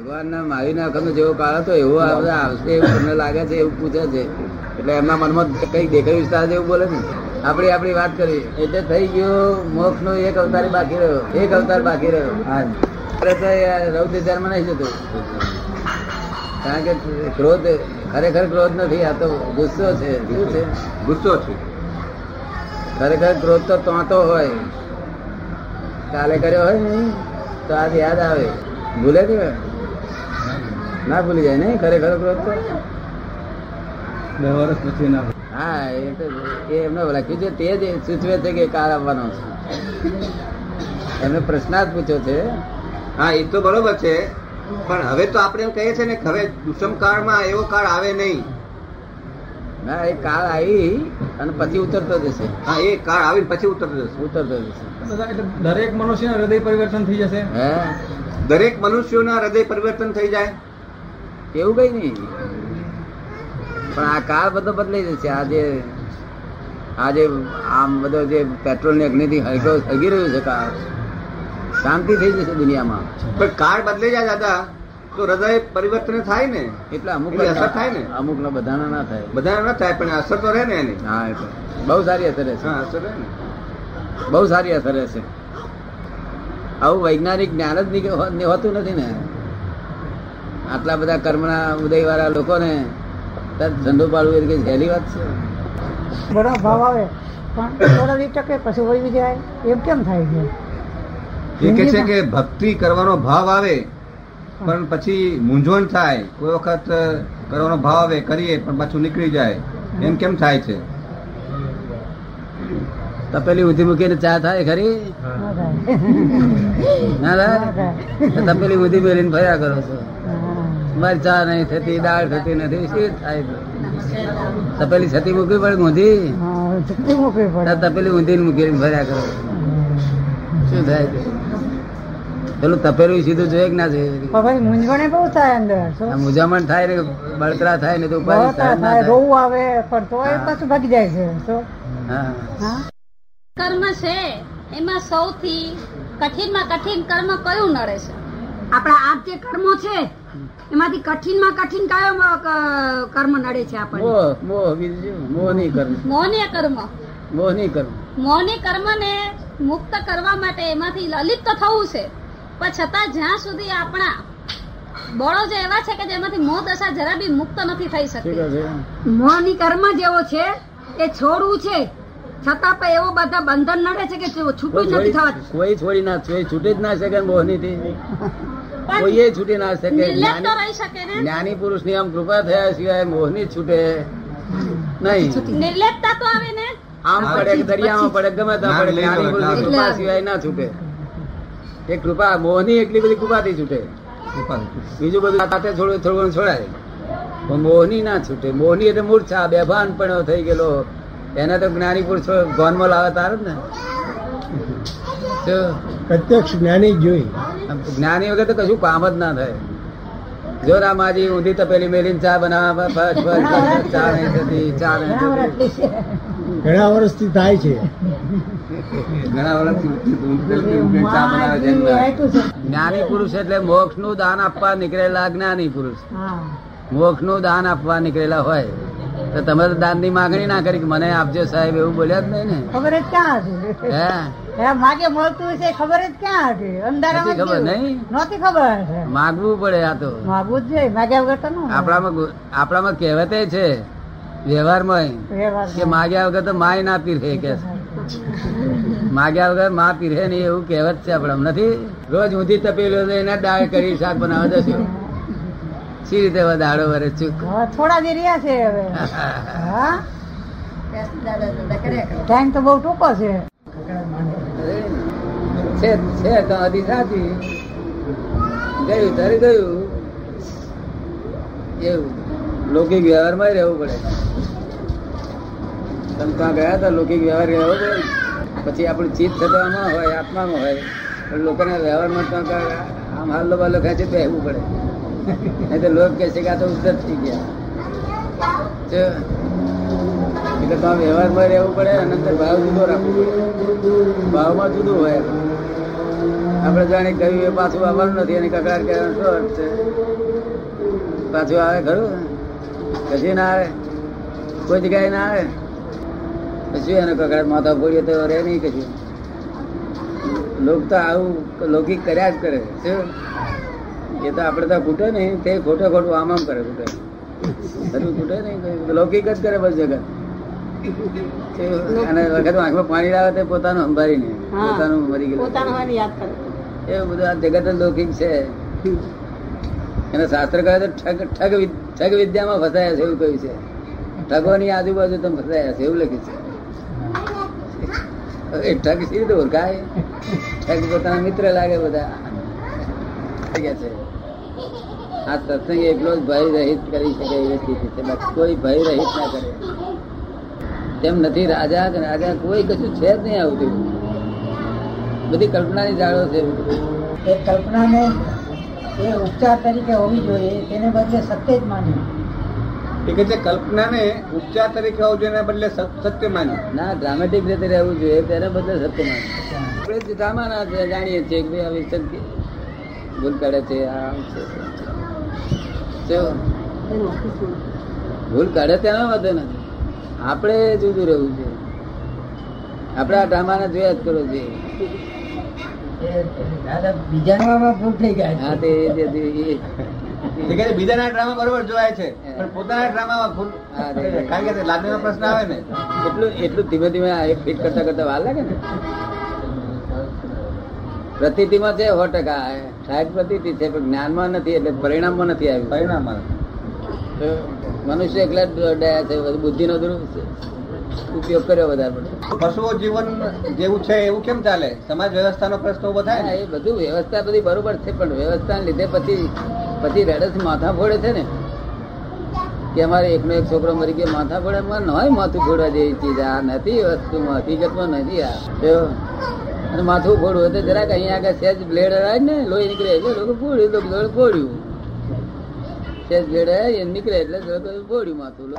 ભગવાનના મારીના અખંડ જેવો કાળ હતો એવો આવશે એવું તમને લાગે છે એવું પૂછે છે. એટલે એમના મનમાં કઈ દેખાય વિસ્તાર જેવું બોલે ને આપડી આપડી વાત કરી એટલે થઈ ગયો મોક્ષ નો એક અવતાર બાકી રહ્યો. એક અવતાર બાકી રહ્યો. હા. રૌદ્ર ધર્મ નહીં જતો. કારણ કે ક્રોધ ખરેખર ક્રોધ નથી આ તો ગુસ્સો છે. શું છે? ગુસ્સો છે. ખરેખર ક્રોધ તો તોતો હોય. કાલે કર્યો હોય ને? તો આજ યાદ આવે. ભૂલે કે ના ભૂલી જાય નહીં? ખરેખર ક્રોધ તો. બે વર્ષ પછી ના હા એ તો એ એમને લખ્યું છે તે જ સૂચવે છે કે કાળ આવવાનો છે. એમને પ્રશ્નાર્થ પૂછ્યો છે. હા એ તો બરોબર છે. પણ હવે તો આપણે એમ કહીએ છીએ ને હવે દુષ્મ કાળમાં એવો કાળ આવે નહીં. ના એ કાળ આવી અને પછી ઉતરતો જશે. હા એ કાળ આવીને પછી ઉતરતો જશે. ઉતરતો જશે. દરેક મનુષ્યના હૃદય પરિવર્તન થઈ જશે. હે? દરેક મનુષ્યોના હૃદય પરિવર્તન થઈ જાય. એવું કઈ નહીં પણ આ કાળ બધો બદલાઈ જશે. આજે આજે આમ બધો જે પેટ્રોલની અગ્નિથી હલકો થગી રહ્યું છે કાળ શાંતિ થઈ જશે દુનિયામાં. પણ કાળ બદલાઈ જાય દાદા તો હૃદય પરિવર્તન થાય ને. એટલે અમુક અસર થાય ને? અમુક નો બધાના ના થાય. બધાને ના થાય પણ અસર તો રહે ને એની. હા એટલે બહુ સારી અસર રહેશે. હા અસર રહે ને. બહુ સારી અસર રહેશે. આવું વૈજ્ઞાનિક જ્ઞાન જ હોતું નથી ને. આટલા બધા કર્મના ઉદય વાળા લોકોને ધંધો પાડવું એ કઈ સહેલી વાત છે. બડો ભાવ આવે. પણ થોડા વીસ ટકે પછી વળી જાય એમ કેમ થાય છે? એ કે છે કે ભક્તિ કરવાનો ભાવ આવે પણ પછી મૂંઝવણ થાય. કોઈ વખત કરવાનો ભાવ આવે કરીએ પણ પાછું નીકળી જાય. એમ કેમ થાય છે? તપેલી ઊંધી મૂકીને ચા થાય ખરી? ના થાય. તપેલી ઊંધી મેળીને ફર્યા કરો છો. હા. મારી ચા નહીં થતી દાળ થતી નથી શું થાય? તપેલી છતી મૂકવી પડે ઊંધી? હા, મૂકવી પડે. તપેલી ઊંધી મૂકી ભર્યા કરો. શું થાય પેલું તપેલું સીધું જોઈએ કે ના જોઈએ મૂંઝવણે બહુ થાય અંદર. મૂંઝામણ થાય ને બળતરા થાય ને તો ઉપાય. રોવું આવે પણ તો એ પાછું ભાગી જાય છે શું? હા. હા? કર્મ છે એમાં સૌથી કઠિનમાં કઠિન કર્મ કયું નડે છે? આપણા આ જે કર્મો છે એમાંથી કઠિનમાં કઠિન કયો કર્મ નડે છે આપણને. મોહ મોહ બીજું મોહ નહીં કરવું મોહનીય કર્મ. મોહ નહીં મુક્ત કરવા માટે એમાંથી લલિત તો થવું છે. પણ છતાં જ્યાં સુધી આપણા બળો જે એવા છે કે જેમાંથી મોહ દશા જરા બી મુક્ત નથી થઈ શકતી. મોહ મોહની કર્મ જેવો છે એ છોડવું છે. છતાં પણ એવો બધા બંધન નડે છે કે છૂટું નથી થવા કોઈ છોડી ના છૂટી જ ના શકે મોહ પણ કોઈએ છૂટી ના શકે. જ્ઞાની રહી શકે ને? જ્ઞાની પુરુષની આમ કૃપા થયા સિવાય મોહની જ છૂટે નહીં. નિર્લેપતા તો આવે ને? આમ પડે કે દરિયામાં પડે ગમે ત્યાં પડે જ્ઞાની કૃપા સિવાય ના છૂટે. એ કૃપા મોહની એટલી બધી કૃપાથી છૂટે. બીજું બધું સાથે થોડું થોડું છોડાય. પણ મોહની ના છૂટે. મોહની એટલે મૂર્છા બેભાન પણ થઈ ગયેલો. એને તો જ્ઞાની પુરુષ ગોનમાં લાવે તાર જ ને? પ્રત્યક્ષ જ્ઞાની જોઈ. જ્ઞાની વગર તો કશું કામ જ ના થાય. જો રામાજી ઊંધી તપેલી મેલીને ચા બનાવવા ફસ ફસ ચા નહીં થતી ચા નહીં ઘણા થતી. વર્ષથી ઘણા વર્ષથી થાય છે. ઘણા વર્ષથી ચા બનાવે છે. જ્ઞાની પુરુષ એટલે મોક્ષનું દાન આપવા નીકળેલા જ્ઞાની પુરુષ. મોક્ષનું દાન આપવા નીકળેલા હોય. તો તમે તો દાનની માંગણી ના કરી મને આપજો સાહેબ એવું બોલ્યા જ નહીં ને. ખબર જ ક્યાં હતી? હે? માગે મળતું છે ખબર જ ક્યાં હતી? અંધારામાં ખબર, નહીં? નહોતી ખબર? માગવું પડે આ તો. માગવું જ જોઈએ માગ્યા વગર તો આપણામાં આપણામાં કહેવતે છે વ્યવહારમાં કે માગ્યા વગર તો માય ના પીરે કે. માગ્યા વગરમાં પીરે નહીં એવું કહેવત છે આપણે નથી? રોજ ઊંધી તપેલો એના દાળ કરી શાક બનાવવા દસ્યું સી રીતે દાડો વરે ચૂક? થોડા જે રહ્યા છે હવે. ટાઈમ તો બહુ ટૂંકો છે. છે છે તો અધી સાચી ગયું ધરી ગયું. એવું. લૌકિક વ્યવહારમાં રહેવું પડે. તમે ત્યાં ગયા હતા? લૌકિક વ્યવહાર રહેવો પડે? પછી આપણું ચિત્ત થતામાં હોય આત્મામાં હોય. પણ લોકોના વ્યવહારમાં તો કાંઈ આમ હાલો બાલો ખેંચી બેસવું પડે. નહીં તો લોક કહે છે કે આ તો ઉદ્ધત થઈ ગયા. એટલે તો વ્યવહારમાં રહેવું પડે અનંતર ભાવ જુદો રાખવો પડે. ભાવમાં જુદું હોય આપણે જાણે કહ્યું એ પાછું આવવાનું નથી અને કકડાટ કહેવાનું શું અર્થ છે? પાછું આવે ખરું? કશું ના આવે? કોઈ જગ્યાએ ના આવે? પછી એનો કકડાટ માથા ફોડીએ તો રહે નહીં કશું. લોક તો આવું લૌકિક કર્યા જ કરે. શું? એ તો આપણે તો ખૂટે નહીં તે ખોટે ખોટું આમ આમ કરે ખૂટે. હજુ ખૂટે નહીં લૌકિક જ કરે બસ જગત. અને વખત આંખમાં પાણી લાવે તે પોતાનું સંભાળી નહીં પોતાનું મરી કરે. એ બધું આ જગત લૌકિક છે. એને શાસ્ત્ર કહે તો ઠગ ઠગ ઠગ વિદ્યામાં ફસાયા છે એવું કહ્યું છે. ઠગોની આજુબાજુ તમે ફસાયા છે એવું લખ્યું છે. એ ઠગ સી રીતે ઓળખાય? ઠગ પોતાના મિત્ર લાગે બધા. થઈ ગયા છે. આ સત્સંગ એકલો જ ભય રહિત કરી શકે એવી સ્થિતિ છે. કોઈ ભય રહિત ના કરે. તેમ નથી રાજા કે રાજા કોઈ કશું છે જ નહીં આવતું. બધી કલ્પનાની જાળો છે. એ કલ્પનાને એ ઉપચાર તરીકે હોવી જોઈએ તેને બદલે સત્ય જ માન્યું એ કે છે કલ્પનાને ઉપચાર તરીકે હોવું જોઈએ એના બદલે સત- સત્ય માન્યું ના ડ્રામેટિક રીતે રહેવું જોઈએ તેને બદલે સત્ય માન આપણે જ ના જાણીએ છીએ કે ભાઈ આવી ભૂલ કાઢે છે આમ છે. ભૂલ કાઢે તેનો વાંધો નથી. આપણે જુદું રહેવું છે આપણે આ ડ્રામાને જોયા જ કરવો જોઈએ. બીજામાં ભૂલ થઈ ગયા હા તે છે બીજાના ડ્રામા બરોબર જોવાય છે. પણ પોતાના ડ્રામામાં ભૂલ કારણ કે લાદણીનો પ્રશ્ન આવે ને. એટલું એટલું ધીમે ધીમે ફીટ કરતા કરતા વાર લાગે ને? પ્રતીતિમાં છે સો ટકા સાઠ પ્રતિ છે પણ જ્ઞાનમાં નથી એટલે પરિણામમાં નથી આવ્યું. પરિણામમાં મનુષ્ય એકલા દયા છે બુદ્ધિનો ઉપયોગ કર્યો વધારે પડતો. પશુઓ જીવન જેવું છે એવું કેમ ચાલે? સમાજ વ્યવસ્થાનો પ્રશ્ન ઊભો થાય ને? એ બધું વ્યવસ્થા બધી બરોબર છે પણ વ્યવસ્થાને લીધે પછી પછી રેડસ માથા ફોડે છે ને? કે અમારે એકનો એક છોકરો મરી ગયો માથા ફોડે અમારે હોય માથું ફોડવા જેવી ચીજ આ નથી વસ્તુમાં હકીકતમાં નથી આ. અને માથું ફોડવું તો જરાક અહીંયા આગળ સેજ બ્લેડ આવે ને, લોહી નીકળે એટલે લોકો ફોડ્યું તો ફોડ્યું. સેજ બ્લેડ એ નીકળે એટલે ફોડ્યું માથું